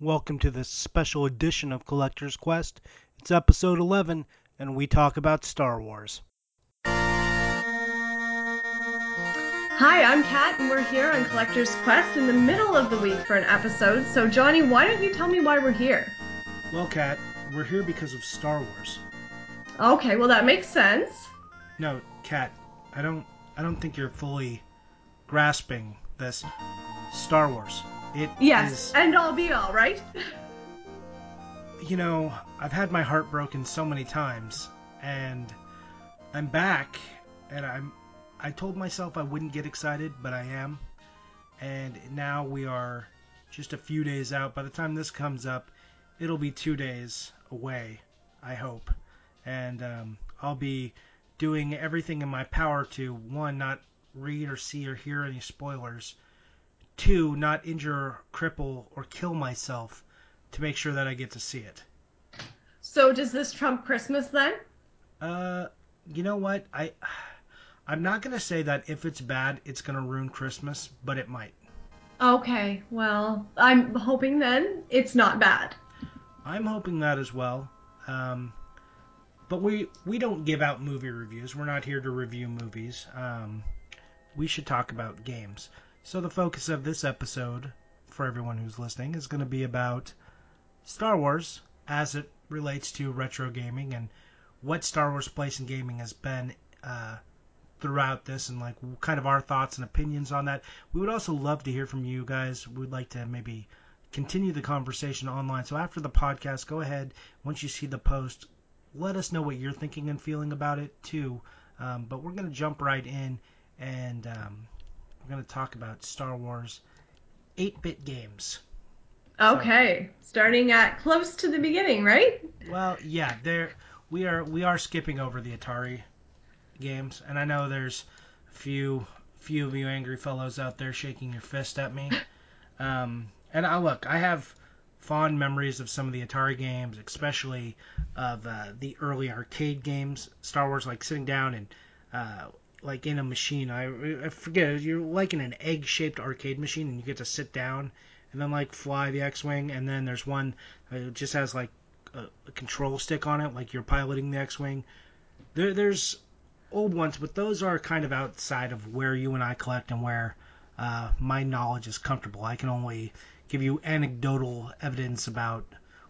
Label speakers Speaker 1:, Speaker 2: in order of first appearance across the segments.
Speaker 1: Welcome to this special edition of Collector's Quest. It's episode 11, and we talk about Star Wars.
Speaker 2: Hi, I'm Kat, and we're here on Collector's Quest in the middle of the week for an episode. So, Johnny, why don't you tell me why we're here?
Speaker 1: Well, Kat, we're here because of Star Wars.
Speaker 2: Okay, well that makes sense.
Speaker 1: No, Kat, I don't I don't think you're fully grasping this. Star Wars. It
Speaker 2: Yes,
Speaker 1: is-
Speaker 2: and all be all, right?
Speaker 1: you know, I've had my heart broken so many times, and I'm back, and I'm. I told myself I wouldn't get excited, but I am, and now we are just a few days out. By the time this comes up, it'll be two days away. I hope, and um, I'll be doing everything in my power to one, not read or see or hear any spoilers. Two, not injure, cripple, or kill myself to make sure that I get to see it.
Speaker 2: So, does this trump Christmas then?
Speaker 1: Uh, you know what? I I'm not gonna say that if it's bad, it's gonna ruin Christmas, but it might.
Speaker 2: Okay, well, I'm hoping then it's not bad.
Speaker 1: I'm hoping that as well. Um, but we we don't give out movie reviews. We're not here to review movies. Um, we should talk about games. So the focus of this episode, for everyone who's listening, is going to be about Star Wars as it relates to retro gaming and what Star Wars place in gaming has been uh, throughout this, and like kind of our thoughts and opinions on that. We would also love to hear from you guys. We'd like to maybe continue the conversation online. So after the podcast, go ahead once you see the post, let us know what you're thinking and feeling about it too. Um, but we're going to jump right in and um, we're going to talk about Star Wars 8-bit games.
Speaker 2: Okay, starting at close to the beginning, right?
Speaker 1: Well, yeah, there we are. We are skipping over the Atari games, and I know there's a few few of you angry fellows out there shaking your fist at me. Um, and I look, I have fond memories of some of the Atari games, especially of uh, the early arcade games. Star Wars, like sitting down and uh, like in a machine. I, I forget. You're like in an egg-shaped arcade machine, and you get to sit down and then like fly the X-wing. And then there's one that just has like a, a control stick on it, like you're piloting the X-wing. There, there's old ones, but those are kind of outside of where you and I collect and where uh, my knowledge is comfortable. I can only give you anecdotal evidence about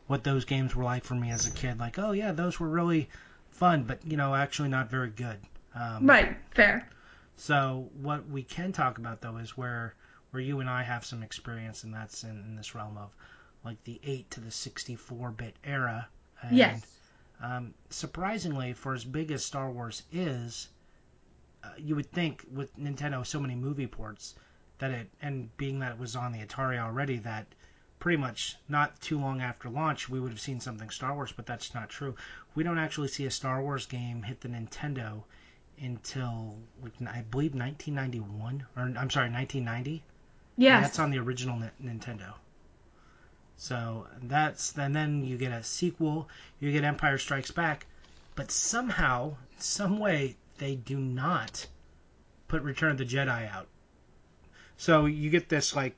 Speaker 1: what those games were like for me as a kid. Like, oh yeah, those were really fun, but you know, actually not very good. Um,
Speaker 2: Right, fair.
Speaker 1: So what we can talk about though is where where you and I have some experience, and that's in, in this realm of like the 8 to the 64 bit era. And,
Speaker 2: Yes.
Speaker 1: Um, surprisingly, for as big as Star Wars is, uh, you would think with Nintendo so many movie ports that it and being that it was on the Atari already that pretty much not too long after launch we would have seen something Star Wars, but that's not true. We don't actually see a Star Wars game hit the Nintendo until like, I believe 1991 or I'm sorry 1990.
Speaker 2: Yeah,
Speaker 1: That's on the original Ni- Nintendo. So that's and then you get a sequel, you get Empire Strikes Back, but somehow, some way, they do not put Return of the Jedi out. So you get this like,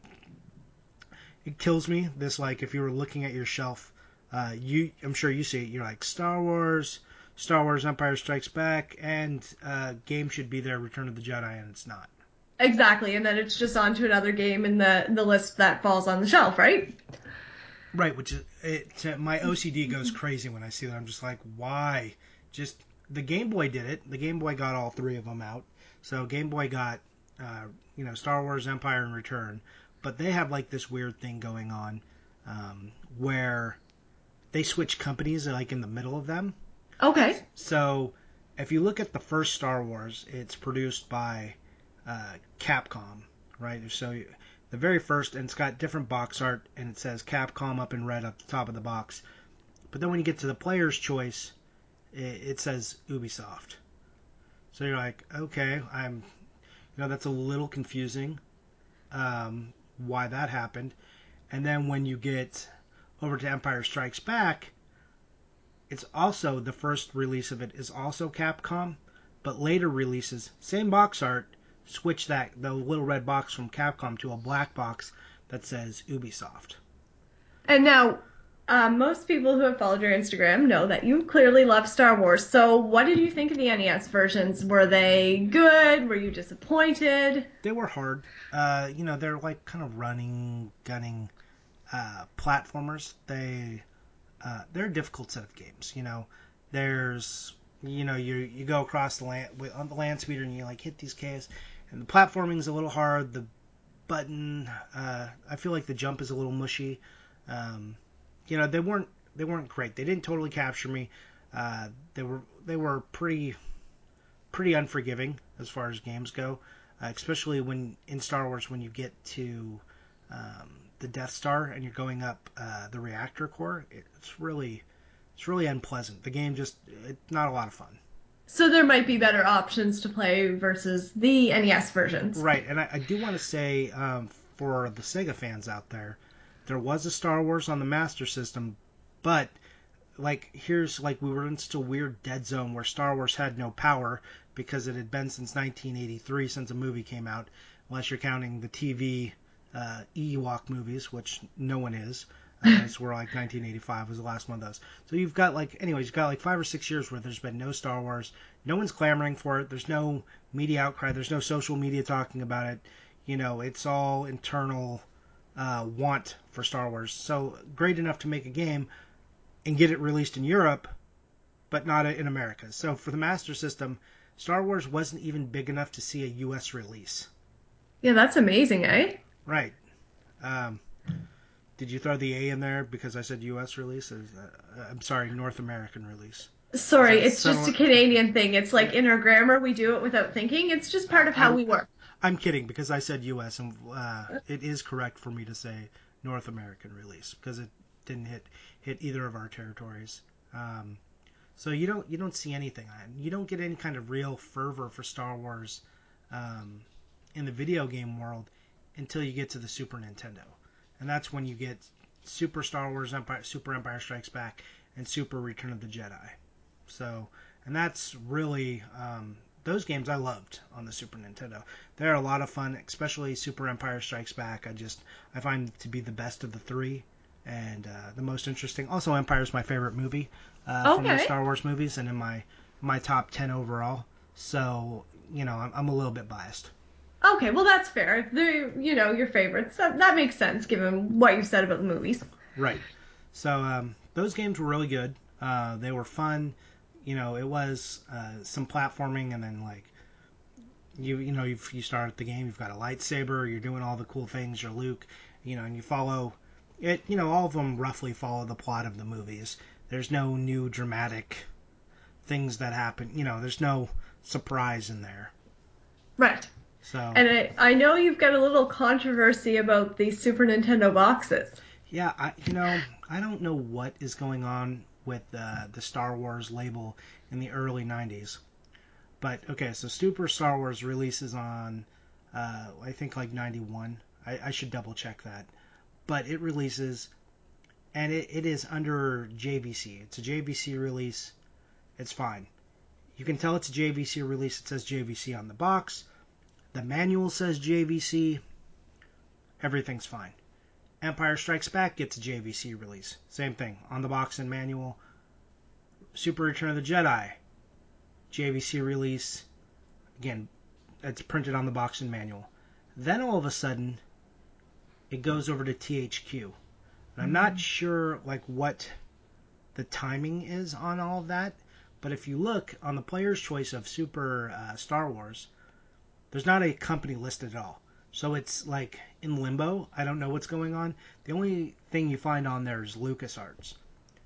Speaker 1: it kills me. This like if you were looking at your shelf, uh, you I'm sure you see it. You're like Star Wars, Star Wars Empire Strikes Back, and uh, game should be there, Return of the Jedi, and it's not.
Speaker 2: Exactly, and then it's just on to another game in the the list that falls on the shelf, right?
Speaker 1: Right, which is it. uh, My OCD goes crazy when I see that. I'm just like, why? Just the Game Boy did it. The Game Boy got all three of them out. So Game Boy got, uh, you know, Star Wars, Empire, and Return. But they have like this weird thing going on, um, where they switch companies like in the middle of them.
Speaker 2: Okay.
Speaker 1: So if you look at the first Star Wars, it's produced by uh, Capcom, right? So the very first, and it's got different box art, and it says Capcom up in red up the top of the box. But then when you get to the player's choice, it, it says Ubisoft. So you're like, okay, I'm, you know, that's a little confusing. Um, why that happened, and then when you get over to Empire Strikes Back, it's also the first release of it is also Capcom, but later releases same box art switch that the little red box from Capcom to a black box that says Ubisoft.
Speaker 2: And now, um, most people who have followed your Instagram know that you clearly love Star Wars. So, what did you think of the NES versions? Were they good? Were you disappointed?
Speaker 1: They were hard. Uh, you know, they're like kind of running, gunning uh, platformers. They uh, they're a difficult set of games. You know, there's you know you you go across the land on the land speeder and you like hit these caves, and the platforming's a little hard. The button, uh, I feel like the jump is a little mushy. Um, you know, they weren't they weren't great. They didn't totally capture me. Uh, they were they were pretty pretty unforgiving as far as games go, uh, especially when in Star Wars when you get to um, the Death Star and you're going up uh, the reactor core. It's really it's really unpleasant. The game just it's not a lot of fun.
Speaker 2: So there might be better options to play versus the NES versions.
Speaker 1: Right, and I, I do want to say um, for the Sega fans out there, there was a Star Wars on the Master System, but like here's like we were in such a weird dead zone where Star Wars had no power because it had been since 1983 since a movie came out, unless you're counting the TV uh, Ewok movies, which no one is. Uh, it's where like 1985 was the last one of those. So you've got like, anyways, you've got like five or six years where there's been no Star Wars. No one's clamoring for it. There's no media outcry. There's no social media talking about it. You know, it's all internal uh, want for Star Wars. So great enough to make a game and get it released in Europe, but not in America. So for the Master System, Star Wars wasn't even big enough to see a U.S. release.
Speaker 2: Yeah, that's amazing, eh?
Speaker 1: Right. Um, did you throw the A in there because I said U.S. release? Uh, I'm sorry, North American release.
Speaker 2: Sorry, it's just a Canadian thing. It's like in our grammar, we do it without thinking. It's just part of how
Speaker 1: I'm,
Speaker 2: we work.
Speaker 1: I'm kidding because I said U.S. and uh, it is correct for me to say North American release because it didn't hit hit either of our territories. Um, so you don't you don't see anything. You don't get any kind of real fervor for Star Wars um, in the video game world until you get to the Super Nintendo, and that's when you get Super Star Wars Empire, Super Empire Strikes Back, and Super Return of the Jedi. So, and that's really um, those games I loved on the Super Nintendo. They're a lot of fun, especially Super Empire Strikes Back. I just I find to be the best of the three and uh, the most interesting. Also, Empire is my favorite movie uh, okay. from the Star Wars movies, and in my my top ten overall. So you know, I'm, I'm a little bit biased.
Speaker 2: Okay, well that's fair. They're you know your favorites. That, that makes sense given what you said about the movies.
Speaker 1: Right. So um, those games were really good. Uh, they were fun you know, it was uh, some platforming, and then like you you know you you start the game, you've got a lightsaber, you're doing all the cool things, you're Luke, you know, and you follow it. You know, all of them roughly follow the plot of the movies. There's no new dramatic things that happen. You know, there's no surprise in there.
Speaker 2: Right.
Speaker 1: So.
Speaker 2: And I, I know you've got a little controversy about the Super Nintendo boxes.
Speaker 1: Yeah, I you know I don't know what is going on with uh, the Star Wars label in the early 90s. But okay, so Super Star Wars releases on, uh, I think like 91. I, I, should double check that. But it releases, and it, it is under JVC. It's a JVC release. It's fine. You can tell it's a JVC release. It says JVC on the box. The manual says JVC. Everything's fine. Empire Strikes Back gets a JVC release. Same thing on the box and manual. Super Return of the Jedi JVC release. Again, it's printed on the box and manual. Then all of a sudden, it goes over to THQ. And I'm mm-hmm. not sure like what the timing is on all of that, but if you look on the player's choice of Super uh, Star Wars, there's not a company listed at all. So it's like in limbo. I don't know what's going on. The only thing you find on there is LucasArts.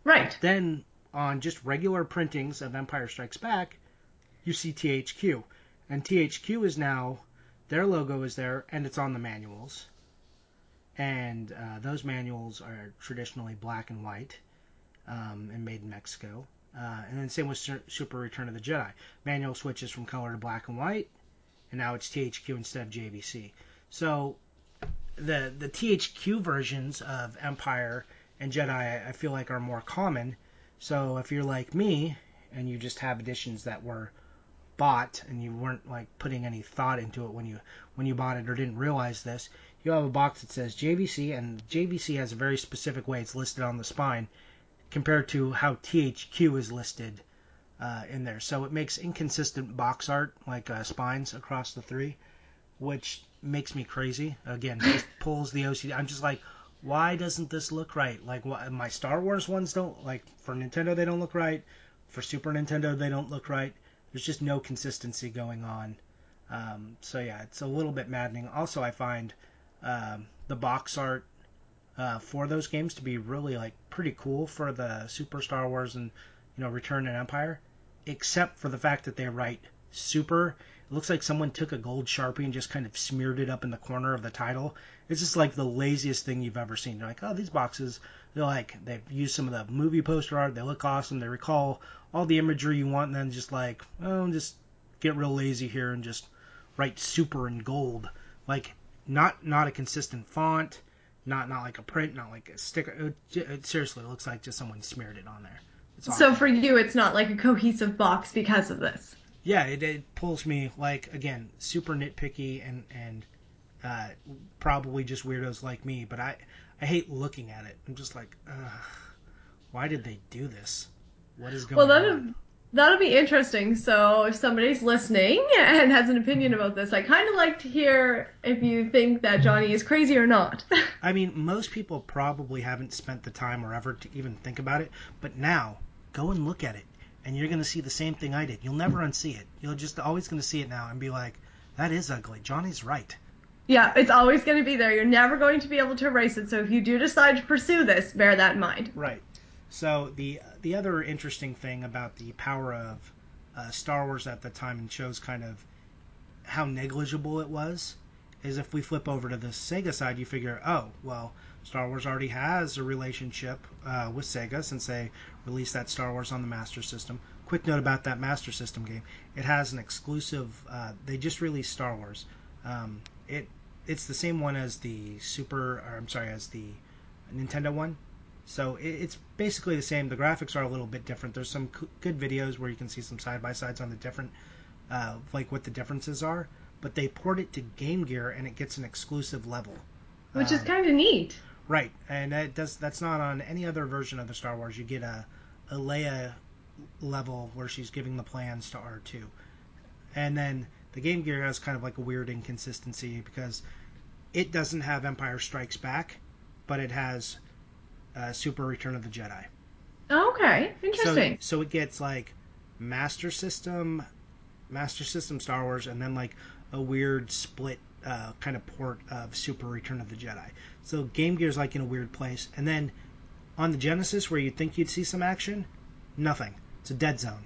Speaker 2: Right.
Speaker 1: Then on just regular printings of Empire Strikes Back, you see THQ. And THQ is now, their logo is there and it's on the manuals. And uh, those manuals are traditionally black and white um, and made in Mexico. Uh, and then same with Super Return of the Jedi. Manual switches from color to black and white, and now it's THQ instead of JVC. So the the THQ versions of Empire and Jedi, I feel like, are more common. So if you're like me and you just have editions that were bought and you weren't like putting any thought into it when you when you bought it or didn't realize this, you have a box that says JVC, and JVC has a very specific way it's listed on the spine compared to how THQ is listed uh, in there. So it makes inconsistent box art, like uh, spines across the three, which makes me crazy. Again, just pulls the OCD. I'm just like, why doesn't this look right? Like, what, my Star Wars ones don't, like, for Nintendo, they don't look right. For Super Nintendo, they don't look right. There's just no consistency going on. Um, so yeah, it's a little bit maddening. Also, I find um, the box art uh, for those games to be really like pretty cool for the Super Star Wars and you know Return and Empire, except for the fact that they write Super. It looks like someone took a gold sharpie and just kind of smeared it up in the corner of the title. It's just like the laziest thing you've ever seen. You're like, oh, these boxes, they're like they've used some of the movie poster art. They look awesome. They recall all the imagery you want, and then just like, oh, just get real lazy here and just write Super in gold. Like not not a consistent font not not like a print, not like a sticker. It, it seriously looks like just someone smeared it on there.
Speaker 2: So for you, it's not like a cohesive box because of this.
Speaker 1: Yeah, it, it pulls me like again super nitpicky and and uh, probably just weirdos like me. But I I hate looking at it. I'm just like, why did they do this? What is going well, on?
Speaker 2: That'll be interesting. So, if somebody's listening and has an opinion about this, I kind of like to hear if you think that Johnny is crazy or not.
Speaker 1: I mean, most people probably haven't spent the time or effort to even think about it, but now go and look at it, and you're going to see the same thing I did. You'll never unsee it. You're just always going to see it now and be like, that is ugly. Johnny's right.
Speaker 2: Yeah, it's always going to be there. You're never going to be able to erase it. So, if you do decide to pursue this, bear that in mind.
Speaker 1: Right. So the the other interesting thing about the power of uh, Star Wars at the time and shows kind of how negligible it was is if we flip over to the Sega side, you figure, oh, well, Star Wars already has a relationship uh, with Sega since they released that Star Wars on the Master System. Quick note about that Master System game: it has an exclusive. Uh, they just released Star Wars. Um, it it's the same one as the Super. Or, I'm sorry, as the Nintendo one. So it's basically the same. The graphics are a little bit different. There's some good videos where you can see some side by sides on the different, uh, like what the differences are. But they port it to Game Gear and it gets an exclusive level,
Speaker 2: which is um, kind of neat.
Speaker 1: Right, and that does that's not on any other version of the Star Wars. You get a a Leia level where she's giving the plans to R2, and then the Game Gear has kind of like a weird inconsistency because it doesn't have Empire Strikes Back, but it has uh, Super Return of the Jedi.
Speaker 2: Okay, interesting.
Speaker 1: So, so it gets like Master System, Master System Star Wars, and then like a weird split uh, kind of port of Super Return of the Jedi. So Game Gear's like in a weird place, and then on the Genesis, where you'd think you'd see some action, nothing. It's a dead zone.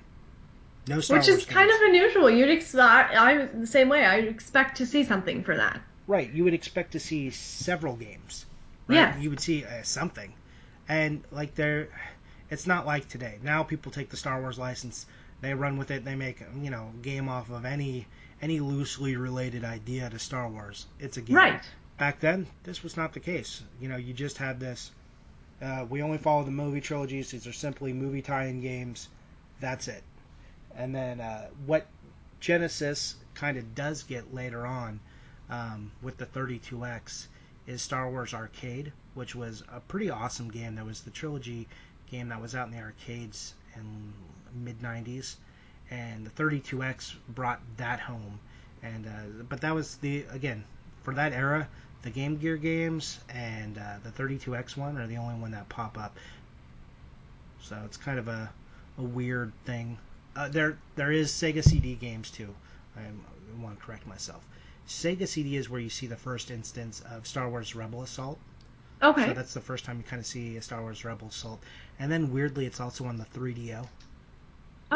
Speaker 2: No Star Which Wars is games. kind of unusual. You'd expect. I'm the same way. I'd expect to see something for that.
Speaker 1: Right. You would expect to see several games. Right?
Speaker 2: Yeah.
Speaker 1: You would see uh, something and like they're it's not like today. Now people take the Star Wars license, they run with it, they make you know game off of any any loosely related idea to Star Wars. It's a game.
Speaker 2: Right.
Speaker 1: Back then, this was not the case. You know, you just had this. Uh, we only follow the movie trilogies. These are simply movie tie-in games. That's it. And then uh, what Genesis kind of does get later on um, with the 32X is Star Wars Arcade, which was a pretty awesome game. That was the trilogy game that was out in the arcades in mid 90s, and the 32X brought that home. And uh, but that was the again for that era, the Game Gear games and uh, the 32X one are the only one that pop up. So it's kind of a, a weird thing. Uh, there there is Sega CD games too. I, I want to correct myself. Sega CD is where you see the first instance of Star Wars Rebel Assault.
Speaker 2: Okay.
Speaker 1: So that's the first time you kind of see a Star Wars Rebel Assault, and then weirdly, it's also on the 3DO.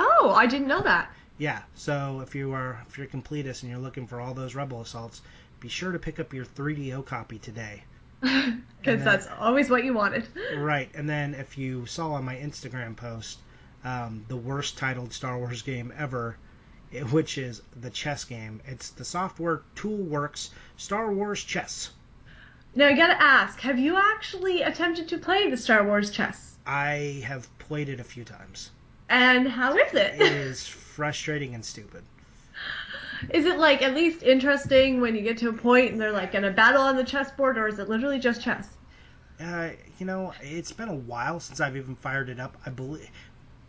Speaker 2: Oh, I didn't know that.
Speaker 1: Yeah. So if you are if you're a completist and you're looking for all those Rebel Assaults, be sure to pick up your 3DO copy today.
Speaker 2: Because that's always what you wanted.
Speaker 1: Right. And then if you saw on my Instagram post, um, the worst titled Star Wars game ever which is the chess game. It's the software Toolworks Star Wars Chess.
Speaker 2: Now I gotta ask, have you actually attempted to play the Star Wars chess?
Speaker 1: I have played it a few times.
Speaker 2: And how is it?
Speaker 1: It is frustrating and stupid.
Speaker 2: Is it like at least interesting when you get to a point and they're like in a battle on the chessboard, or is it literally just chess?
Speaker 1: Uh, you know, it's been a while since I've even fired it up. I believe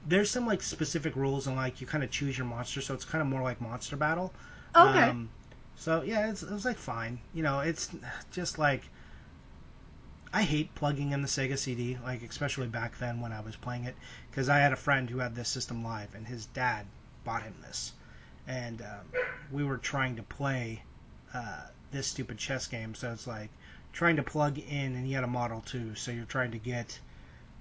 Speaker 1: there's some like specific rules and like you kind of choose your monster, so it's kind of more like monster battle.
Speaker 2: Okay.
Speaker 1: Um, so yeah, it's, it was like fine. You know, it's just like I hate plugging in the Sega CD, like especially back then when I was playing it, because I had a friend who had this system live, and his dad bought him this, and um, we were trying to play uh, this stupid chess game. So it's like trying to plug in, and he had a Model two, so you're trying to get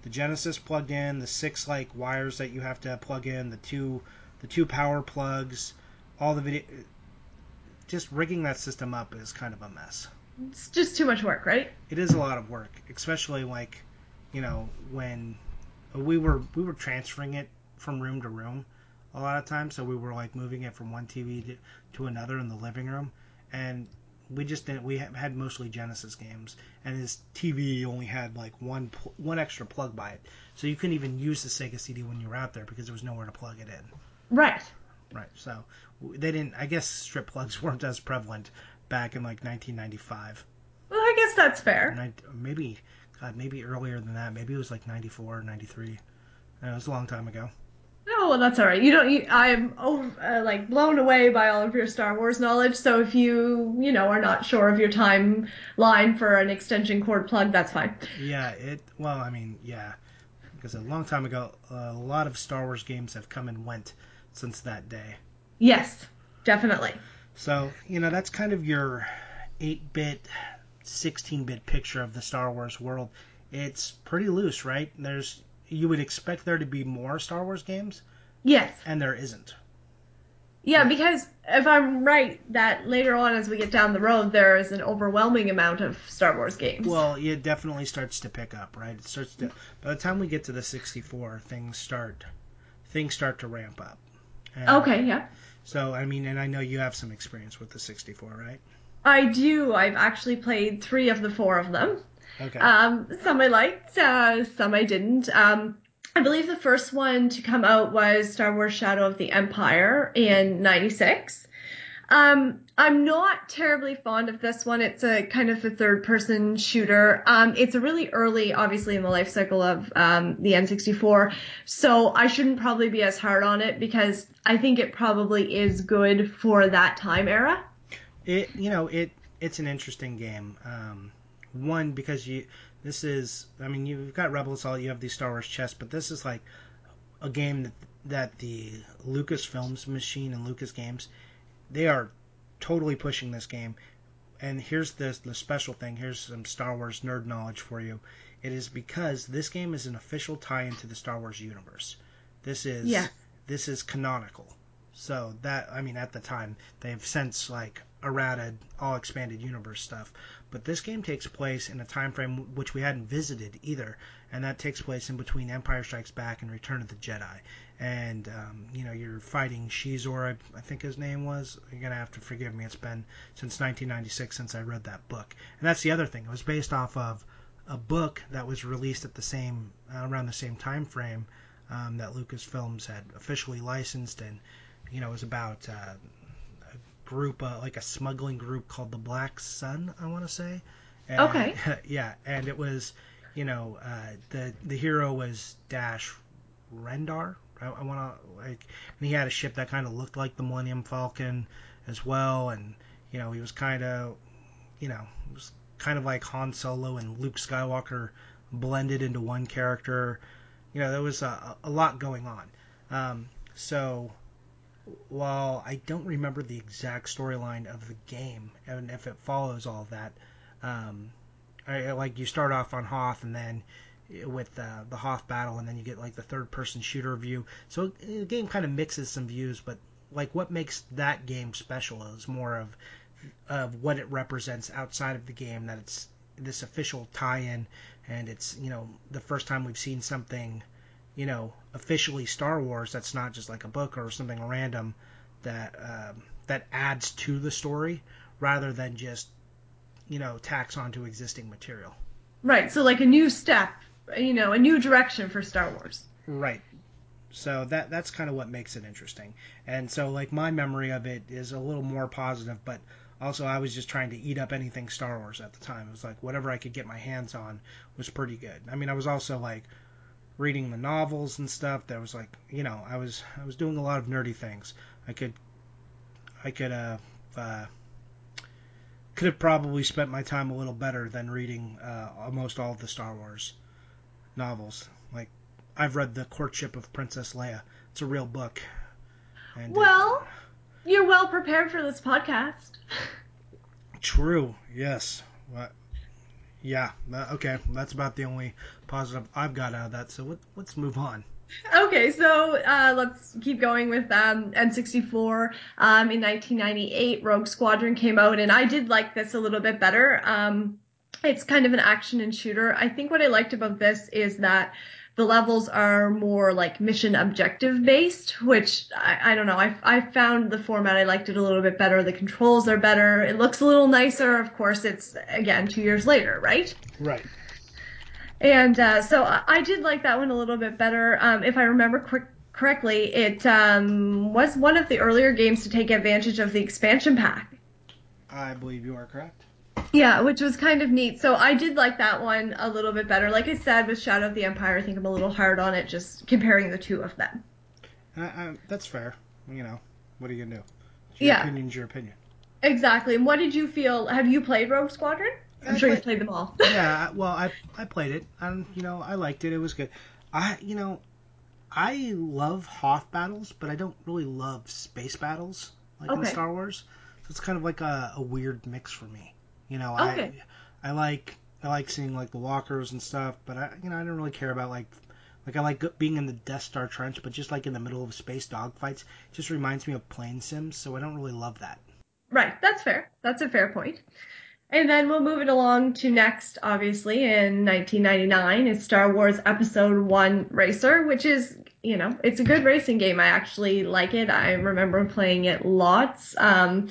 Speaker 1: the Genesis plugged in, the six like wires that you have to plug in, the two the two power plugs, all the video. Just rigging that system up is kind of a mess.
Speaker 2: It's just too much work, right?
Speaker 1: It is a lot of work, especially like, you know, when we were we were transferring it from room to room a lot of times, so we were like moving it from one TV to, to another in the living room, and we just didn't. We had mostly Genesis games, and his TV only had like one pl- one extra plug by it, so you couldn't even use the Sega CD when you were out there because there was nowhere to plug it in.
Speaker 2: Right.
Speaker 1: Right. So they didn't. I guess strip plugs weren't as prevalent back in like 1995.
Speaker 2: Well, I guess that's fair.
Speaker 1: Nin- maybe, God, maybe earlier than that. Maybe it was like 94 or 93. Uh, it was a long time ago.
Speaker 2: Oh, well, that's all right. You don't. You, I'm over, uh, like blown away by all of your Star Wars knowledge. So if you, you know, are not sure of your timeline for an extension cord plug, that's fine.
Speaker 1: Yeah. It. Well, I mean, yeah, because a long time ago, a lot of Star Wars games have come and went since that day.
Speaker 2: Yes, definitely.
Speaker 1: So you know that's kind of your 8-bit, 16-bit picture of the Star Wars world. It's pretty loose, right? There's you would expect there to be more Star Wars games,
Speaker 2: Yes.
Speaker 1: and there isn't.
Speaker 2: Yeah, because if I'm right, that later on as we get down the road, there is an overwhelming amount of Star Wars games.
Speaker 1: Well, it definitely starts to pick up, right? It starts to. By the time we get to the 64, things start, things start to ramp up. And
Speaker 2: okay, yeah.
Speaker 1: So I mean, and I know you have some experience with the 64, right?
Speaker 2: I do. I've actually played three of the four of them.
Speaker 1: Okay.
Speaker 2: Um, some I liked, uh, some I didn't. Um, I believe the first one to come out was Star Wars Shadow of the Empire in 96. Um, I'm not terribly fond of this one. It's a kind of a third person shooter. Um, it's a really early, obviously, in the life cycle of um, the N64. So I shouldn't probably be as hard on it because I think it probably is good for that time era.
Speaker 1: it you know it it's an interesting game. Um, one because you this is I mean you've got Rebel Assault, you have these Star Wars chess, but this is like a game that that the Lucasfilms machine and Lucas Games they are totally pushing this game. And here's the the special thing. Here's some Star Wars nerd knowledge for you. It is because this game is an official tie-in to the Star Wars universe. This is
Speaker 2: Yes.
Speaker 1: this is canonical. So that I mean at the time they've since like errated all expanded universe stuff. But this game takes place in a time frame which we hadn't visited either, and that takes place in between Empire Strikes Back and Return of the Jedi. And um, you know you're fighting Xizor, I, I think his name was. You're gonna have to forgive me. It's been since 1996 since I read that book. And that's the other thing. It was based off of a book that was released at the same uh, around the same time frame um, that Lucasfilms had officially licensed, and you know it was about uh, a group, uh, like a smuggling group called the Black Sun, I want to say. And,
Speaker 2: Okay.
Speaker 1: yeah, and it was, you know, uh, the the hero was Dash Rendar. I, I want to like, and he had a ship that kind of looked like the Millennium Falcon as well, and you know he was kind of, you know, it was kind of like Han Solo and Luke Skywalker blended into one character. You know, there was a, a lot going on. Um, so while I don't remember the exact storyline of the game and if it follows all that, um, I, like you start off on Hoth and then with uh, the Hoth battle, and then you get like the third person shooter view. So the game kind of mixes some views, but like what makes that game special is more of of what it represents outside of the game. That it's this official tie-in, and it's you know the first time we've seen something, you know, officially Star Wars that's not just like a book or something random that um, that adds to the story rather than just you know tacks onto existing material.
Speaker 2: Right. So like a new step, you know, a new direction for Star Wars.
Speaker 1: Right. So that that's kind of what makes it interesting. And so like my memory of it is a little more positive, but also I was just trying to eat up anything Star Wars at the time. It was like whatever I could get my hands on was pretty good. I mean, I was also like reading the novels and stuff. There was like, you know, I was I was doing a lot of nerdy things. I could I could uh, uh could have probably spent my time a little better than reading uh, almost all of the Star Wars novels. Like I've read The Courtship of Princess Leia. It's a real book.
Speaker 2: And well, it, you're well prepared for this podcast.
Speaker 1: True. Yes. What? Yeah. Okay. That's about the only positive I've got out of that. So let, let's move on.
Speaker 2: Okay, so uh, let's keep going with um, N64. Um, in 1998, Rogue Squadron came out, and I did like this a little bit better. Um, it's kind of an action and shooter. I think what I liked about this is that the levels are more like mission objective based, which I, I don't know. I, I found the format, I liked it a little bit better. The controls are better. It looks a little nicer. Of course, it's again two years later, right?
Speaker 1: Right.
Speaker 2: And uh, so I did like that one a little bit better. Um, if I remember quick, correctly, it um, was one of the earlier games to take advantage of the expansion pack.
Speaker 1: I believe you are correct.
Speaker 2: Yeah, which was kind of neat. So I did like that one a little bit better. Like I said, with Shadow of the Empire, I think I'm a little hard on it just comparing the two of them.
Speaker 1: Uh, uh, that's fair. You know, what are you gonna do? Your
Speaker 2: yeah.
Speaker 1: opinion's your opinion.
Speaker 2: Exactly. And what did you feel? Have you played Rogue Squadron? I'm I sure you've played them all.
Speaker 1: yeah, well, I I played it, and you know, I liked it. It was good. I, you know, I love Hoth battles, but I don't really love space battles like okay. in Star Wars. So it's kind of like a, a weird mix for me. You know, okay. I I like I like seeing like the walkers and stuff, but I you know I don't really care about like like I like being in the Death Star trench, but just like in the middle of space dogfights, just reminds me of plane sims, so I don't really love that.
Speaker 2: Right, that's fair. That's a fair point. And then we'll move it along to next, obviously, in 1999 is Star Wars Episode 1 Racer, which is, you know, it's a good racing game. I actually like it. I remember playing it lots. Um,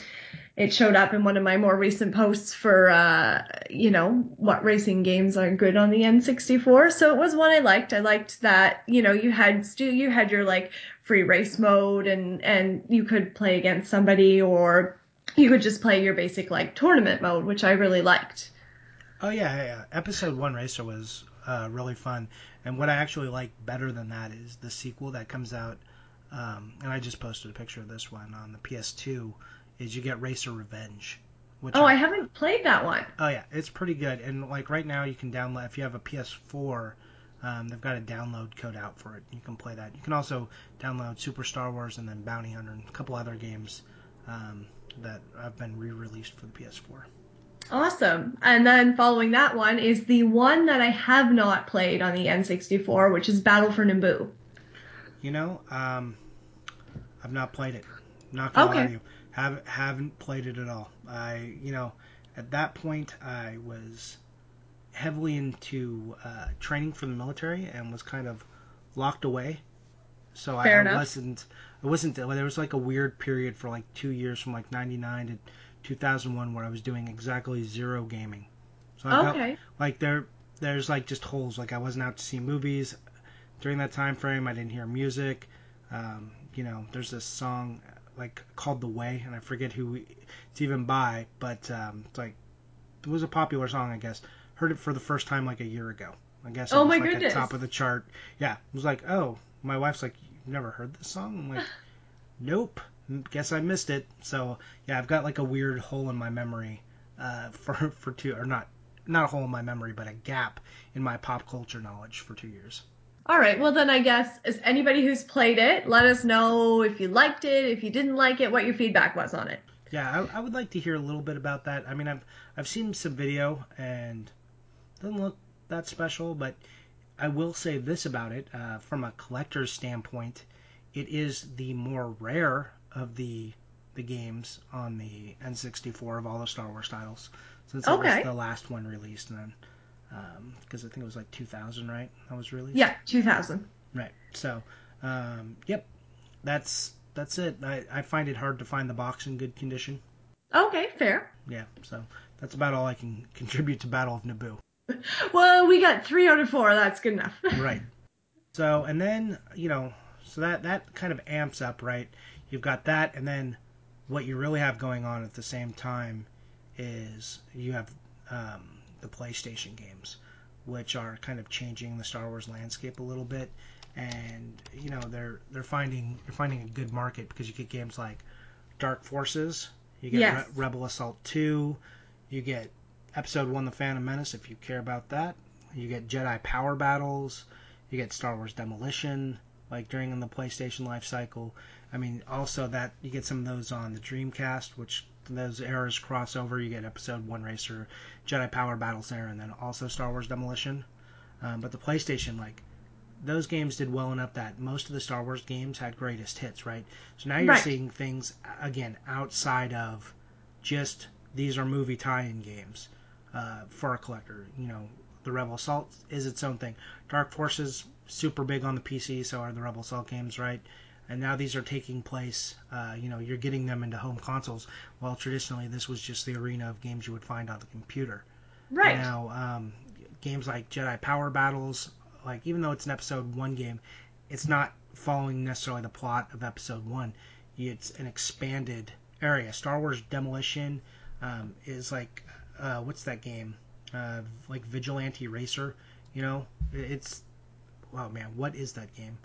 Speaker 2: it showed up in one of my more recent posts for, uh, you know, what racing games are good on the N64. So it was one I liked. I liked that, you know, you had, you had your like free race mode and, and you could play against somebody or you could just play your basic like tournament mode, which I really liked.
Speaker 1: Oh yeah, yeah. Episode one racer was uh, really fun, and what I actually like better than that is the sequel that comes out. Um, and I just posted a picture of this one on the PS2. Is you get Racer Revenge.
Speaker 2: Which oh, I, I haven't played that one.
Speaker 1: Oh yeah, it's pretty good. And like right now, you can download if you have a PS4. Um, they've got a download code out for it. You can play that. You can also download Super Star Wars and then Bounty Hunter and a couple other games. Um, that have been re-released for the PS4.
Speaker 2: Awesome. And then following that one is the one that I have not played on the N64, which is Battle for Naboo.
Speaker 1: You know, um, I've not played it. Not gonna okay. lie to you, haven't haven't played it at all. I, you know, at that point I was heavily into uh, training for the military and was kind of locked away. So Fair I, enough. I wasn't wasn't there was like a weird period for like two years from like 99 to 2001 where I was doing exactly zero gaming.
Speaker 2: So I okay. Got,
Speaker 1: like there there's like just holes. Like I wasn't out to see movies during that time frame. I didn't hear music. Um, you know, there's this song like called "The Way," and I forget who it's even by, but um, it's like it was a popular song, I guess. Heard it for the first time like a year ago. I guess.
Speaker 2: Oh
Speaker 1: it was
Speaker 2: my
Speaker 1: like
Speaker 2: goodness.
Speaker 1: At top of the chart. Yeah, it was like, oh, my wife's like, you've never heard this song? I'm like, nope. Guess I missed it. So yeah, I've got like a weird hole in my memory uh, for for two or not not a hole in my memory, but a gap in my pop culture knowledge for two years.
Speaker 2: All right. Well, then I guess as anybody who's played it, let us know if you liked it, if you didn't like it, what your feedback was on it.
Speaker 1: Yeah, I, I would like to hear a little bit about that. I mean, I've I've seen some video and it doesn't look that special, but I will say this about it uh, from a collector's standpoint, it is the more rare of the the games on the N64 of all the Star Wars titles, since it was the last one released, and then because um, I think it was like 2000, right? That was released.
Speaker 2: Yeah, 2000.
Speaker 1: Right. So, um, yep, that's that's it. I, I find it hard to find the box in good condition.
Speaker 2: Okay, fair.
Speaker 1: Yeah, so that's about all I can contribute to Battle of Naboo.
Speaker 2: well, we got three out of four. That's good enough.
Speaker 1: right. So, and then, you know, So that that kind of amps up, right? You've got that, and then what you really have going on at the same time is you have um, the PlayStation games, which are kind of changing the Star Wars landscape a little bit. And you know they're they're finding they're finding a good market because you get games like Dark Forces, you get
Speaker 2: Yes.
Speaker 1: Re- Rebel Assault 2, you get Episode 1 The Phantom Menace if you care about that. You get Jedi Power Battles, you get Star Wars Demolition like during the PlayStation life cycle. I mean also that you get some of those on the Dreamcast which those eras cross over. You get Episode 1 Racer, Jedi Power Battle there and then also Star Wars Demolition. Um, but the PlayStation like those games did well enough that most of the Star Wars games had greatest hits, right? So now you're
Speaker 2: Right.
Speaker 1: seeing things again outside of just these are movie tie-in games uh, for a collector. You know, the Rebel Assault is its own thing. Dark Forces super big on the PC, so are the Rebel Assault games, right? And now these are taking place. Uh, you know, you're getting them into home consoles. While traditionally this was just the arena of games you would find on the computer.
Speaker 2: Right.
Speaker 1: Now, um, games like Jedi Power Battles, like even though it's an Episode One game, it's not following necessarily the plot of Episode One. It's an expanded area. Star Wars Demolition um, is like, uh, what's that game? Uh, like Vigilante Racer. You know, it's, oh man, what is that game?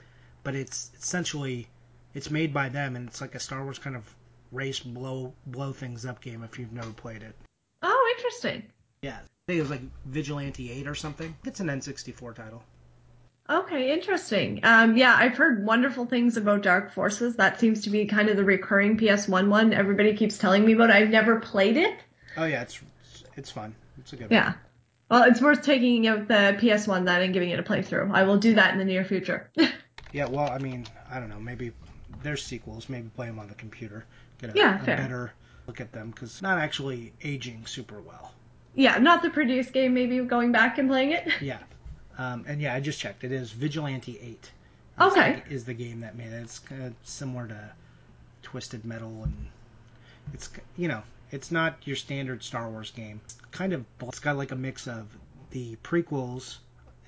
Speaker 1: But it's essentially, it's made by them, and it's like a Star Wars kind of race blow blow things up game if you've never played it.
Speaker 2: Oh, interesting.
Speaker 1: Yeah, I think it was like Vigilante 8 or something. It's an N64 title.
Speaker 2: Okay, interesting. Um, yeah, I've heard wonderful things about Dark Forces. That seems to be kind of the recurring PS1 one. Everybody keeps telling me about. it. I've never played it.
Speaker 1: Oh yeah, it's it's fun. It's a good
Speaker 2: Yeah. Well, it's worth taking out the PS1 then and giving it a playthrough. I will do that in the near future.
Speaker 1: Yeah, well, I mean, I don't know. Maybe there's sequels. Maybe play them on the computer. Get a,
Speaker 2: Yeah,
Speaker 1: a better look at them because not actually aging super well.
Speaker 2: yeah, not the produced game, maybe going back and playing it.
Speaker 1: Yeah, um, and yeah, I just checked. It is Vigilante 8. Is
Speaker 2: Okay.
Speaker 1: the- Is the game that made it? It's kind of similar to Twisted Metal, and it's you know, it's not your standard Star Wars game. It's kind of it's got like a mix of the prequels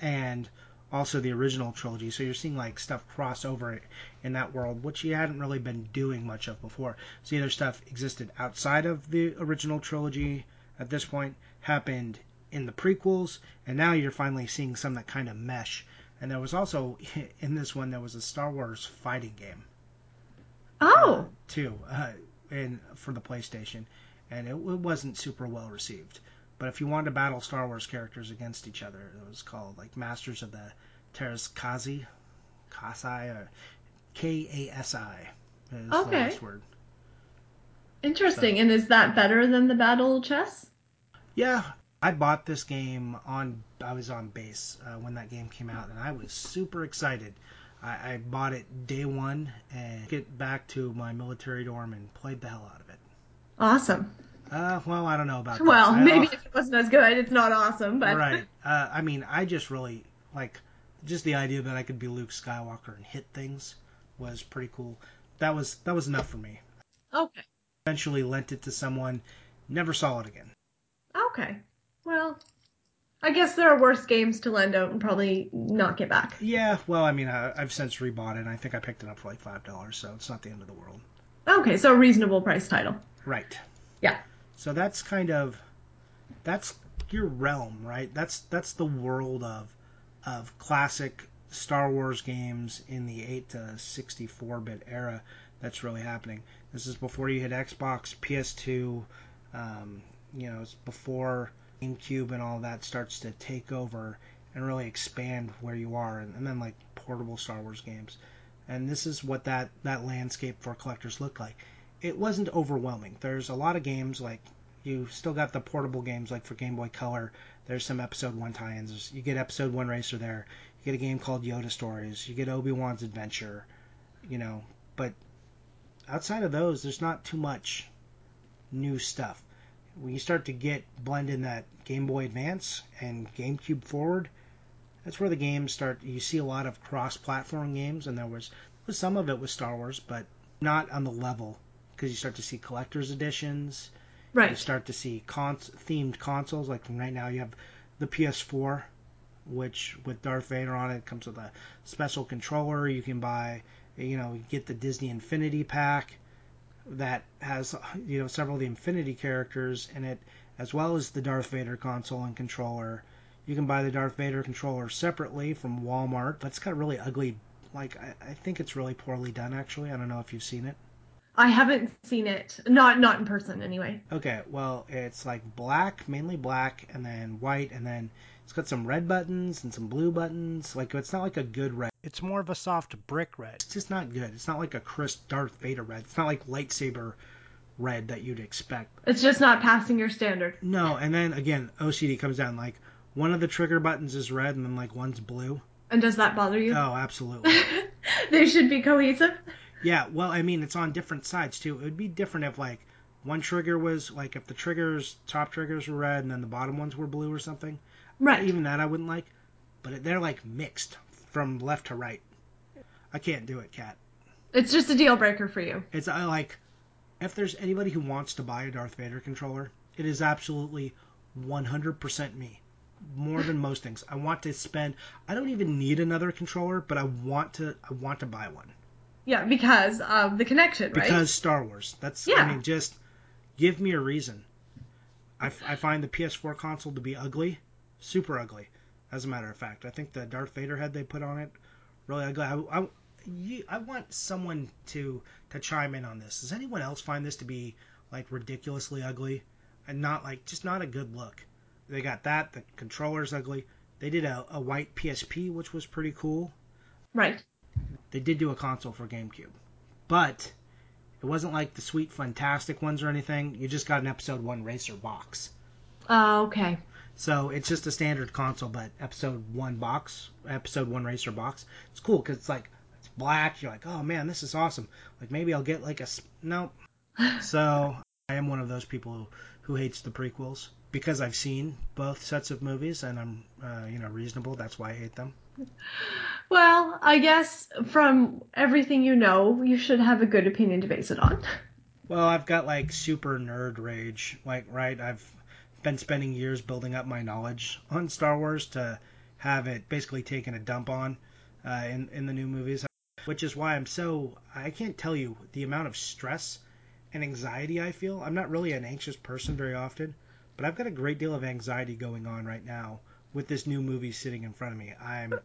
Speaker 1: and also the original trilogy. So you're seeing like stuff cross over in that world, which you hadn't really been doing much of before. So either stuff existed outside of the original trilogy at this point, happened in the prequels, and now you're finally seeing some that kind of mesh. And there was also in this one there was a Star Wars fighting game
Speaker 2: Oh,
Speaker 1: too, uh, in for the PlayStation, and it, it wasn't super well received. But if you wanted to battle Star Wars characters against each other, it was called like Masters of the Teräs Käsi, Kasai, or K A S I.
Speaker 2: Okay. interesting. And is that better than the Battle Chess?
Speaker 1: Yeah, I bought this game on. I was on base uh, when that game came out, and I was super excited. I, I bought it day one and get back to my military dorm and played the hell out of it.
Speaker 2: Awesome.
Speaker 1: Uh, well, I don't know about that.
Speaker 2: Well,
Speaker 1: I-
Speaker 2: maybe if it wasn't as good, it's not awesome, but
Speaker 1: right. Uh, I mean, I just really like just the idea that I could be Luke Skywalker and hit things was pretty cool. That was that was enough for me.
Speaker 2: okay.
Speaker 1: Eventually lent it to someone. Never saw it again.
Speaker 2: Okay. Well, I guess there are worse games to lend out and probably not get back.
Speaker 1: Yeah, well, I mean, I, I've since rebought it, and I think I picked it up for like five dollars, so it's not the end of the world.
Speaker 2: Okay, so a reasonable price title.
Speaker 1: Right.
Speaker 2: Yeah.
Speaker 1: So that's kind of that's your realm, right? That's that's the world of of classic Star Wars games in the 8 to 64-bit era that's really happening. This is before you hit Xbox, PS2, um, you know, it's before GameCube and all that starts to take over and really expand where you are, and, and then like portable Star Wars games. And this is what that that landscape for collectors looked like. It wasn't overwhelming. There's a lot of games like you still got the portable games like for Game Boy Color. There's some Episode One tie-ins. You get Episode One Racer there. You get a game called Yoda Stories. You get Obi Wan's Adventure. You know, but outside of those, there's not too much new stuff. When you start to get blend in that Game Boy Advance and GameCube Forward, that's where the games start. You see a lot of cross-platform games, and there was, was some of it was Star Wars, but not on the level because you start to see collector's editions.
Speaker 2: Right.
Speaker 1: You start to see cons- themed consoles. Like right now, you have the PS4, which with Darth Vader on it comes with a special controller you can buy, You know, you get the Disney Infinity pack that has you know several of the Infinity characters in it, as well as the Darth Vader console and controller. You can buy the Darth Vader controller separately from Walmart, but it's got a really ugly. Like I, I think it's really poorly done. Actually, I don't know if you've seen it.
Speaker 2: I haven't seen it. Not not in person anyway.
Speaker 1: Okay, well, it's like black, mainly black, and then white, and then it's got some red buttons and some blue buttons. Like it's not like a good red. It's more of a soft brick red. It's just not good. It's not like a crisp Darth Vader red. It's not like lightsaber red that you'd expect.
Speaker 2: It's just not passing your standard.
Speaker 1: No, and then again, OCD comes down like one of the trigger buttons is red and then like one's blue.
Speaker 2: And does that bother you?
Speaker 1: Oh, absolutely.
Speaker 2: they should be cohesive.
Speaker 1: Yeah, well, I mean, it's on different sides too. It would be different if like one trigger was like if the triggers top triggers were red and then the bottom ones were blue or something.
Speaker 2: Right.
Speaker 1: Even that I wouldn't like, but they're like mixed from left to right. I can't do it, Kat.
Speaker 2: It's just a deal breaker for you.
Speaker 1: It's I like if there's anybody who wants to buy a Darth Vader controller, it is absolutely 100% me. More than most things. I want to spend I don't even need another controller, but I want to I want to buy one.
Speaker 2: Yeah, because of the connection, right?
Speaker 1: Because Star Wars. That's
Speaker 2: Yeah.
Speaker 1: I mean just give me a reason. I, f- I find the PS4 console to be ugly, super ugly. As a matter of fact, I think the Darth Vader head they put on it really ugly. I, I, you, I want someone to to chime in on this. Does anyone else find this to be like ridiculously ugly and not like just not a good look? They got that. The controller's ugly. They did a, a white PSP, which was pretty cool.
Speaker 2: Right.
Speaker 1: They did do a console for GameCube, but it wasn't like the sweet, fantastic ones or anything. You just got an Episode One Racer box.
Speaker 2: Uh, okay.
Speaker 1: So it's just a standard console, but episode one box, episode one racer box. It's cool because it's like it's black. You're like, oh man, this is awesome. Like maybe I'll get like a s- no. So I am one of those people who, who hates the prequels because I've seen both sets of movies and I'm uh, you know reasonable. That's why I hate them.
Speaker 2: Well, I guess from everything you know, you should have a good opinion to base it on.
Speaker 1: Well, I've got like super nerd rage. Like right, I've been spending years building up my knowledge on Star Wars to have it basically taken a dump on uh, in in the new movies, which is why I'm so I can't tell you the amount of stress and anxiety I feel. I'm not really an anxious person very often, but I've got a great deal of anxiety going on right now with this new movie sitting in front of me. I'm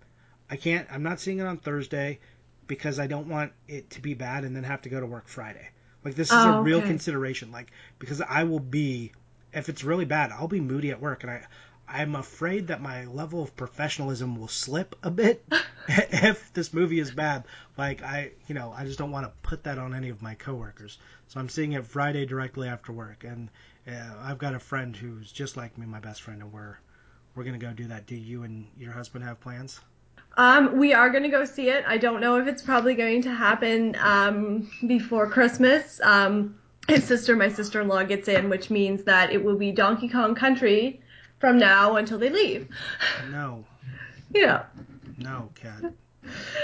Speaker 1: I can't I'm not seeing it on Thursday because I don't want it to be bad and then have to go to work Friday. Like this is
Speaker 2: Oh,
Speaker 1: a real
Speaker 2: okay.
Speaker 1: consideration like because I will be if it's really bad, I'll be moody at work and I I'm afraid that my level of professionalism will slip a bit if this movie is bad. Like I, you know, I just don't want to put that on any of my coworkers. So I'm seeing it Friday directly after work, and uh, I've got a friend who's just like me, my best friend, and we're we're gonna go do that. Do you and your husband have plans?
Speaker 2: Um, we are going to go see it. I don't know if it's probably going to happen um, before Christmas. Um, his sister, my sister-in-law, gets in, which means that it will be Donkey Kong Country from now until they leave.
Speaker 1: No,
Speaker 2: Yeah.
Speaker 1: no, Kat.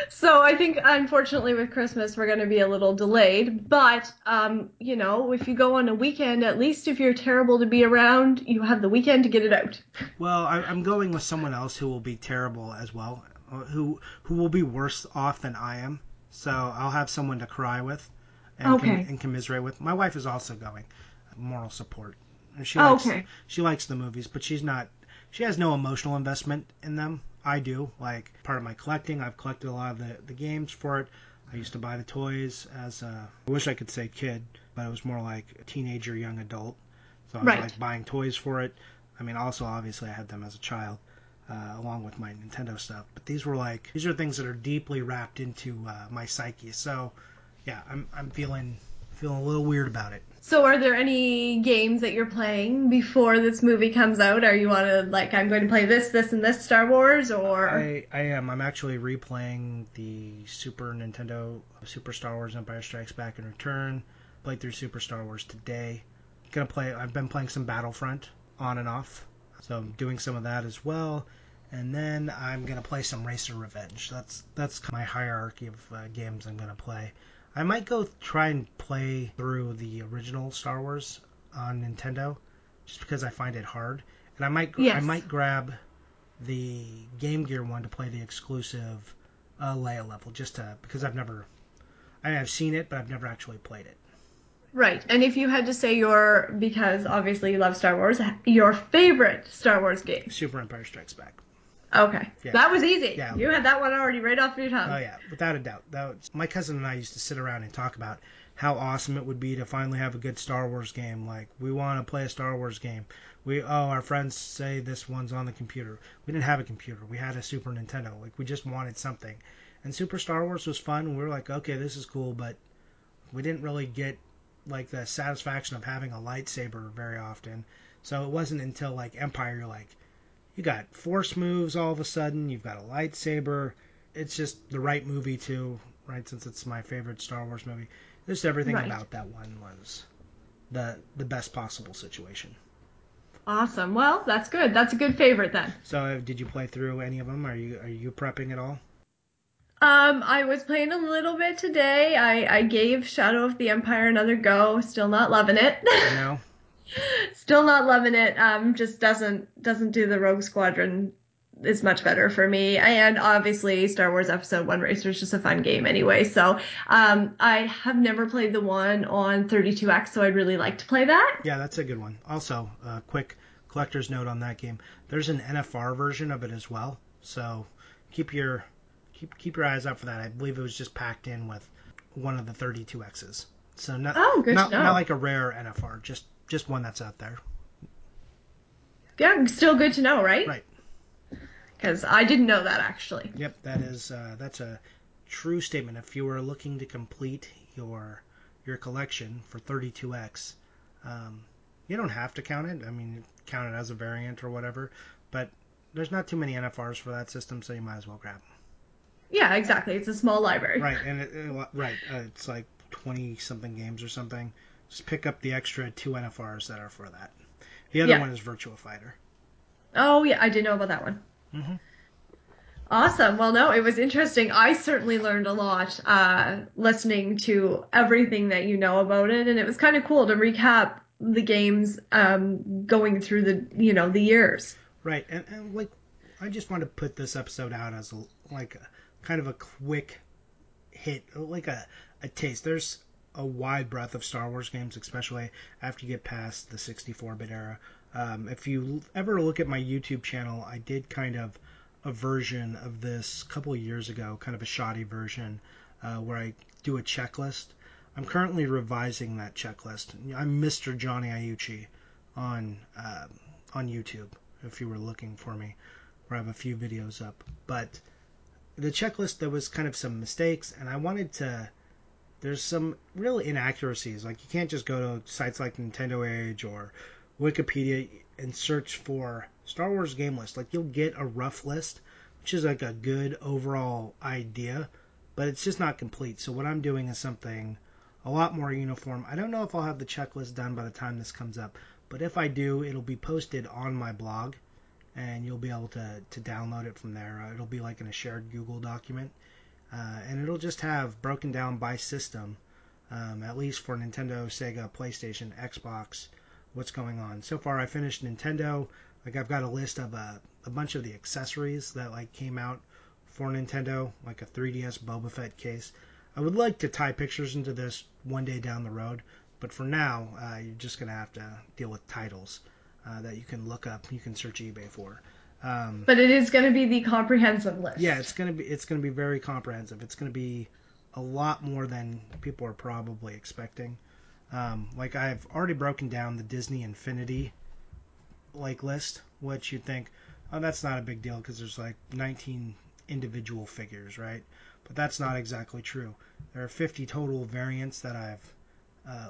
Speaker 2: So I think, unfortunately, with Christmas, we're going to be a little delayed. But, um, you know, if you go on a weekend, at least if you're terrible to be around, you have the weekend to get it out.
Speaker 1: Well, I, I'm going with someone else who will be terrible as well, who who will be worse off than I am. So I'll have someone to cry with, and, com-
Speaker 2: Okay.
Speaker 1: and commiserate with. My wife is also going, moral support. And She
Speaker 2: Oh,
Speaker 1: likes,
Speaker 2: okay.
Speaker 1: She likes the movies, but she's not. She has no emotional investment in them. I do. Like part of my collecting, I've collected a lot of the the games for it. I used to buy the toys as a. I wish I could say kid, but it was more like a teenager, young adult. So I was
Speaker 2: Right.
Speaker 1: like buying toys for it. I mean, also obviously I had them as a child, uh, along with my Nintendo stuff. But these were like these are things that are deeply wrapped into uh, my psyche. So, yeah, I'm I'm feeling feeling a little weird about it.
Speaker 2: So are there any games that you're playing before this movie comes out? Are you on a, like, I'm going to play this, this, and this Star Wars, or?
Speaker 1: I I am I'm actually replaying the Super Nintendo Super Star Wars Empire Strikes Back and Return. Played through Super Star Wars today. Gonna play. I've been playing some Battlefront on and off, so I'm doing some of that as well. And then I'm gonna play some Racer Revenge. That's that's my hierarchy of uh, games I'm gonna play. I might go try and play through the original Star Wars on Nintendo, just because I find it hard. And I might I
Speaker 2: Yes.
Speaker 1: might grab the Game Gear one to play the exclusive uh, Leia level, just to because I've never I mean, I have seen it, but I've never actually played it.
Speaker 2: Right. And if you had to say your, because obviously you love Star Wars, your favorite Star Wars game.
Speaker 1: Super Empire Strikes Back.
Speaker 2: Okay.
Speaker 1: Yeah.
Speaker 2: That was easy.
Speaker 1: Yeah.
Speaker 2: You had that one already right off your tongue.
Speaker 1: Oh yeah, without a doubt. That was, my cousin and I used to sit around and talk about how awesome it would be to finally have a good Star Wars game. Like we want to play a Star Wars game. We oh our friends say this one's on the computer. We didn't have a computer. We had a Super Nintendo. Like we just wanted something. And Super Star Wars was fun. We were like, okay, this is cool, but we didn't really get like the satisfaction of having a lightsaber very often. So it wasn't until like Empire you're like you got force moves all of a sudden, you've got a lightsaber. It's just the right movie too, right? Since it's my favorite Star Wars movie. Just everything
Speaker 2: Right.
Speaker 1: about that one was the the best possible situation.
Speaker 2: Awesome. Well, that's good. That's a good favorite then.
Speaker 1: So uh, did you play through any of them? Are you are you prepping at all?
Speaker 2: Um, I was playing a little bit today. I, I gave Shadow of the Empire another go. Still not loving it.
Speaker 1: No.
Speaker 2: Still not loving it. Um, just doesn't doesn't do the Rogue Squadron is much better for me. And obviously, Star Wars Episode One Racer is just a fun game anyway. So, um, I have never played the one on 32x, so I'd really like to play that.
Speaker 1: Yeah, that's a good one. Also, a quick collector's note on that game. There's an NFR version of it as well. So keep your keep keep your eyes out for that. I believe it was just packed in with one of the 32x's. So not
Speaker 2: Oh, good
Speaker 1: not, not like a rare NFR, just just one that's out there.
Speaker 2: Yeah, still good to know, right?
Speaker 1: Right.
Speaker 2: Because I didn't know that actually.
Speaker 1: Yep, that is uh, that's a true statement. If you are looking to complete your your collection for 32x, um, you don't have to count it. I mean, count it as a variant or whatever. But there's not too many NFRs for that system, so you might as well grab them.
Speaker 2: Yeah, exactly. It's a small library.
Speaker 1: Right, and it, it- right, uh, it's like 20 something games or something. Just pick up the extra two NFRs that are for that. The other
Speaker 2: Yeah.
Speaker 1: one is Virtua Fighter.
Speaker 2: Oh yeah, I didn't know about that one.
Speaker 1: Mm-hmm.
Speaker 2: Awesome. Well, no, it was interesting. I certainly learned a lot uh, listening to everything that you know about it, and it was kind of cool to recap the games um, going through the you know the years.
Speaker 1: Right, and, and like, I just want to put this episode out as a, like a, kind of a quick hit, like a, a taste. There's a wide breadth of Star Wars games, especially after you get past the 64-bit era. Um, if you ever look at my YouTube channel, I did kind of a version of this a couple of years ago, kind of a shoddy version, uh, where I do a checklist. I'm currently revising that checklist. I'm Mr. Johnny Iucci on um on YouTube if you were looking for me, where I have a few videos up. But the checklist there was kind of some mistakes, and I wanted to. There's some real inaccuracies. Like you can't just go to sites like Nintendo Age or Wikipedia and search for Star Wars game list. Like you'll get a rough list, which is like a good overall idea, but it's just not complete. So what I'm doing is something a lot more uniform. I don't know if I'll have the checklist done by the time this comes up, but if I do, it'll be posted on my blog, and you'll be able to to download it from there. Uh, it'll be like in a shared Google document, uh, and it'll just have broken down by system, um, at least for Nintendo, Sega, PlayStation, Xbox, what's going on. So far, I finished Nintendo. Like I've got a list of a, a bunch of the accessories that like came out for Nintendo, like a 3DS Boba Fett case. I would like to tie pictures into this one day down the road, but for now, uh, you're just gonna have to deal with titles uh, that you can look up. You can search eBay for. Um,
Speaker 2: But it is going to be the comprehensive list.
Speaker 1: yeah, it's gonna be it's gonna be very comprehensive. It's gonna be a lot more than people are probably expecting. Um, like I've already broken down the Disney Infinity like list, which you'd think, oh, that's not a big deal because there's like 19 individual figures, right? But that's not exactly true. There are 50 total variants that I've uh,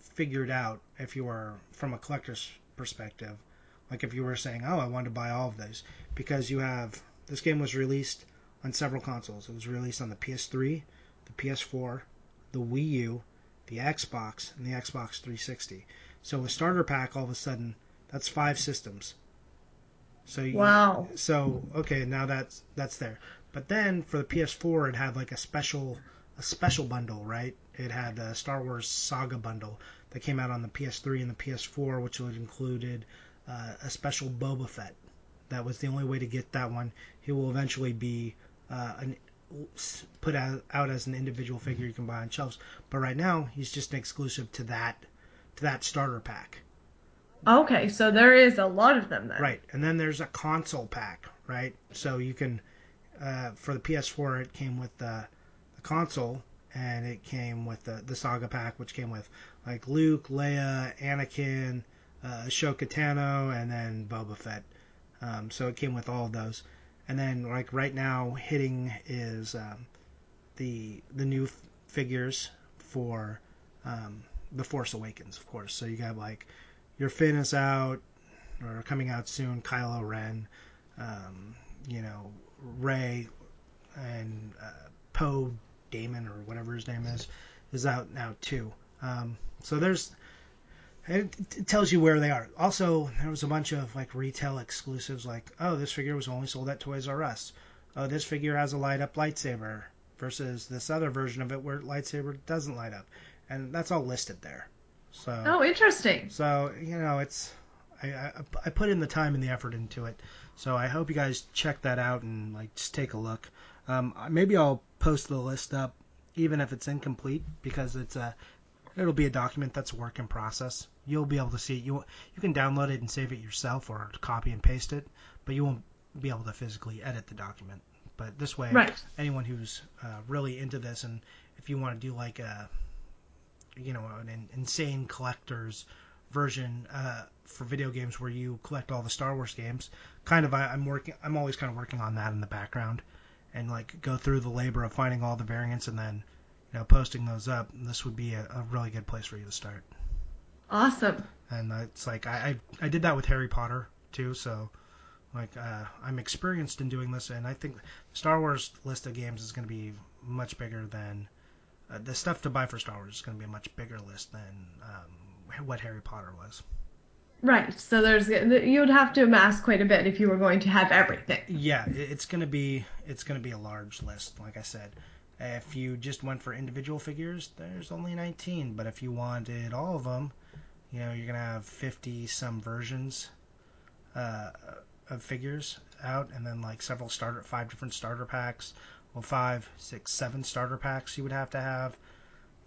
Speaker 1: figured out. If you are from a collector's perspective, like if you were saying, oh, I want to buy all of those, because you have this game was released on several consoles. It was released on the PS3, the PS4, the Wii U, the Xbox, and the Xbox 360. So a starter pack, all of a sudden, that's five systems. So you,
Speaker 2: Wow.
Speaker 1: So okay, now that's that's there. But then for the PS4, it had like a special a special bundle, right? It had a Star Wars Saga bundle that came out on the PS3 and the PS4, which would included uh, a special Boba Fett. That was the only way to get that one. He will eventually be uh, an put out, out as an individual figure you can buy on shelves. But right now, he's just an exclusive to that to that starter pack.
Speaker 2: Okay, so there is a lot of them then.
Speaker 1: Right, and then there's a console pack, right? So you can uh, for the PS4, it came with the, the console, and it came with the the Saga pack, which came with like Luke, Leia, Anakin, uh, Ahsoka Tano, and then Boba Fett. Um, so it came with all of those. And then like right now, hitting is um, the the new f- figures for um, the Force Awakens, of course. So you got like your Finn is out or coming out soon, Kylo Ren, um, you know, Rey, and uh, Poe Damon or whatever his name is is out now too. Um, so there's it, it, tells you where they are. Also, there was a bunch of like retail exclusives, like oh, this figure was only sold at Toys R Us. Oh, this figure has a light up lightsaber versus this other version of it where lightsaber doesn't light up, and that's all listed there. So
Speaker 2: oh, interesting.
Speaker 1: So you know, it's I, I, I put in the time and the effort into it. So I hope you guys check that out and like just take a look. Um, maybe I'll post the list up even if it's incomplete because it's a it'll be a document that's a work in process. You'll be able to see it. You you can download it and save it yourself or copy and paste it, but you won't be able to physically edit the document. But this way,
Speaker 2: right.
Speaker 1: anyone who's uh, really into this and if you want to do like a you know an insane collector's version uh, for video games where you collect all the Star Wars games, kind of I, I'm working. I'm always kind of working on that in the background, and like go through the labor of finding all the variants and then you know posting those up. This would be a, a really good place for you to start.
Speaker 2: Awesome.
Speaker 1: And uh, it's like I, I I did that with Harry Potter too, so like uh, I'm experienced in doing this, and I think Star Wars list of games is going to be much bigger than uh, the stuff to buy for Star Wars is going to be a much bigger list than um, what Harry Potter was.
Speaker 2: Right. So there's you would have to amass quite a bit if you were going to have everything.
Speaker 1: Yeah, it's gonna be it's gonna be a large list. Like I said, if you just went for individual figures, there's only 19. But if you wanted all of them, you know, you're gonna have 50 some versions uh, of figures out, and then like several starter five different starter packs. Well, five, six, seven starter packs you would have to have.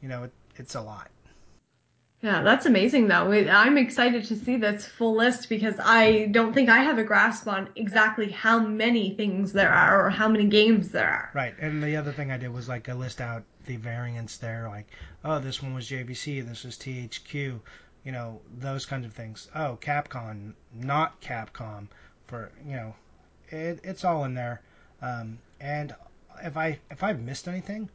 Speaker 1: You know, it, it's a lot.
Speaker 2: Yeah, that's amazing though. I'm excited to see this full list because I don't think I have a grasp on exactly how many things there are or how many games there are.
Speaker 1: Right. And the other thing I did was like I list out the variants there, like, oh, this one was JVC, this was THQ, you know, those kinds of things. Oh, Capcom, not Capcom, for you know, it, it's all in there. Um, and if I if I've missed anything,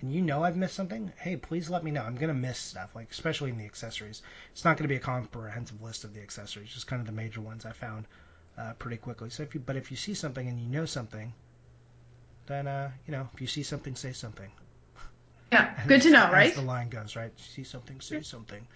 Speaker 1: and you know I've missed something, hey, please let me know. I'm gonna miss stuff, like especially in the accessories. It's not gonna be a comprehensive list of the accessories, just kind of the major ones I found uh, pretty quickly. So if you, but if you see something and you know something, then uh, you know, if you see something, say something.
Speaker 2: Yeah, good to know, right?
Speaker 1: As the line goes, right? See something, say something.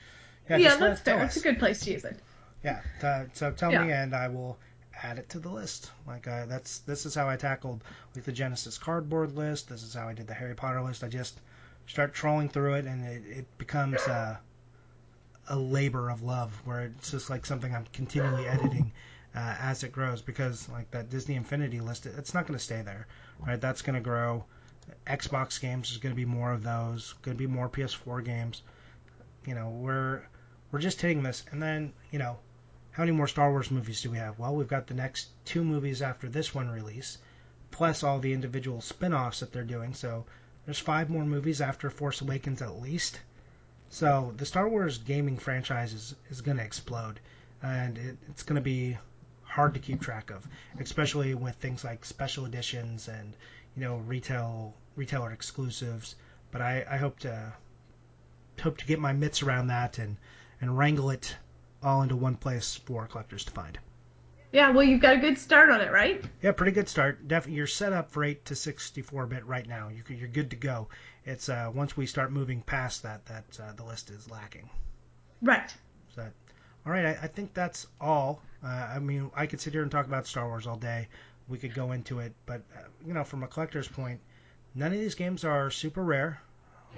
Speaker 2: Yeah, yeah that's fair. It's a good place to use it.
Speaker 1: Yeah, t- so tell yeah. me, and I will add it to the list. Like uh, that's this is how I tackled with the Genesis cardboard list. This is how I did the Harry Potter list. I just start trolling through it, and it, it becomes a, a labor of love, where it's just like something I'm continually editing uh, as it grows. Because like that Disney Infinity list, it's not going to stay there, right? That's going to grow. Xbox games is going to be more of those. Going to be more PS4 games. You know, we're we're just hitting this, and then you know how many more Star Wars movies do we have? Well, we've got the next two movies after this one release, plus all the individual spin offs that they're doing. So there's five more movies after Force Awakens at least. So the Star Wars gaming franchise is, is going to explode, and it, it's going to be hard to keep track of, especially with things like special editions and you know retail retailer exclusives. But I, I hope to hope to get my mitts around that and and wrangle it all into one place for collectors to find.
Speaker 2: Yeah, well, you've got a good start on it, right?
Speaker 1: Yeah, pretty good start. Definitely, you're set up for 8 to 64 bit right now. You, are good to go. It's uh, once we start moving past that that uh, the list is lacking.
Speaker 2: Right.
Speaker 1: So, all right, I, I think that's all. Uh, I mean, I could sit here and talk about Star Wars all day. We could go into it, but uh, you know, from a collector's point, none of these games are super rare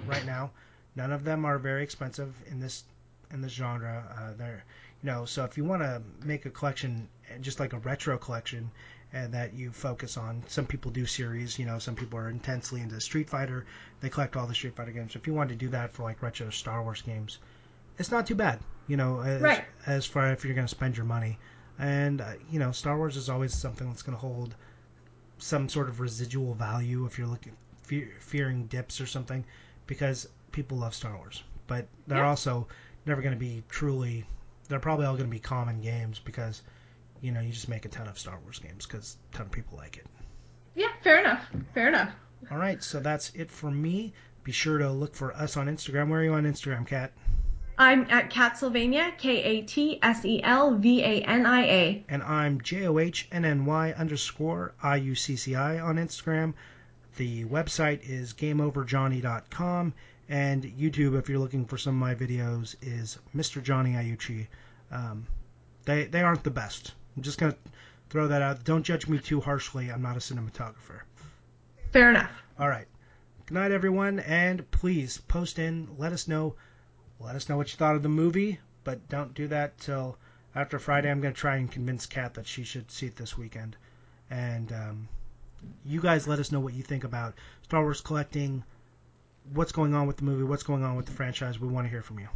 Speaker 1: right now. None of them are very expensive in this in this genre. Uh, they're you know, so if you want to make a collection just like a retro collection and that you focus on. Some people do series, you know, some people are intensely into Street Fighter. They collect all the Street Fighter games. If you want to do that for like retro Star Wars games, it's not too bad, you know, as,
Speaker 2: Right.
Speaker 1: as far if you're going to spend your money. And uh, you know, Star Wars is always something that's going to hold some sort of residual value if you're looking fe- fearing dips or something, because people love Star Wars. But they're
Speaker 2: Yeah.
Speaker 1: also never going to be truly. They're probably all going to be common games because you know you just make a ton of Star Wars games because a ton of people like it.
Speaker 2: Yeah, fair enough. Fair enough.
Speaker 1: All right, so that's it for me. Be sure to look for us on Instagram. Where are you on Instagram, Kat?
Speaker 2: I'm at Katselvania, K A T S E L V A N I A.
Speaker 1: And I'm J O H N N Y underscore I U C C I on Instagram. The website is gameoverjohnny.com. And YouTube, if you're looking for some of my videos, is Mr. Johnny Iucci. Um, they, they aren't the best. I'm just going to throw that out. Don't judge me too harshly. I'm not a cinematographer.
Speaker 2: Fair enough.
Speaker 1: All right. Good night, everyone, and please post in. Let us know. Let us know what you thought of the movie, but don't do that till after Friday. I'm going to try and convince Kat that she should see it this weekend, and um, you guys let us know what you think about Star Wars collecting. What's going on with the movie? What's going on with the franchise? We want to hear from you.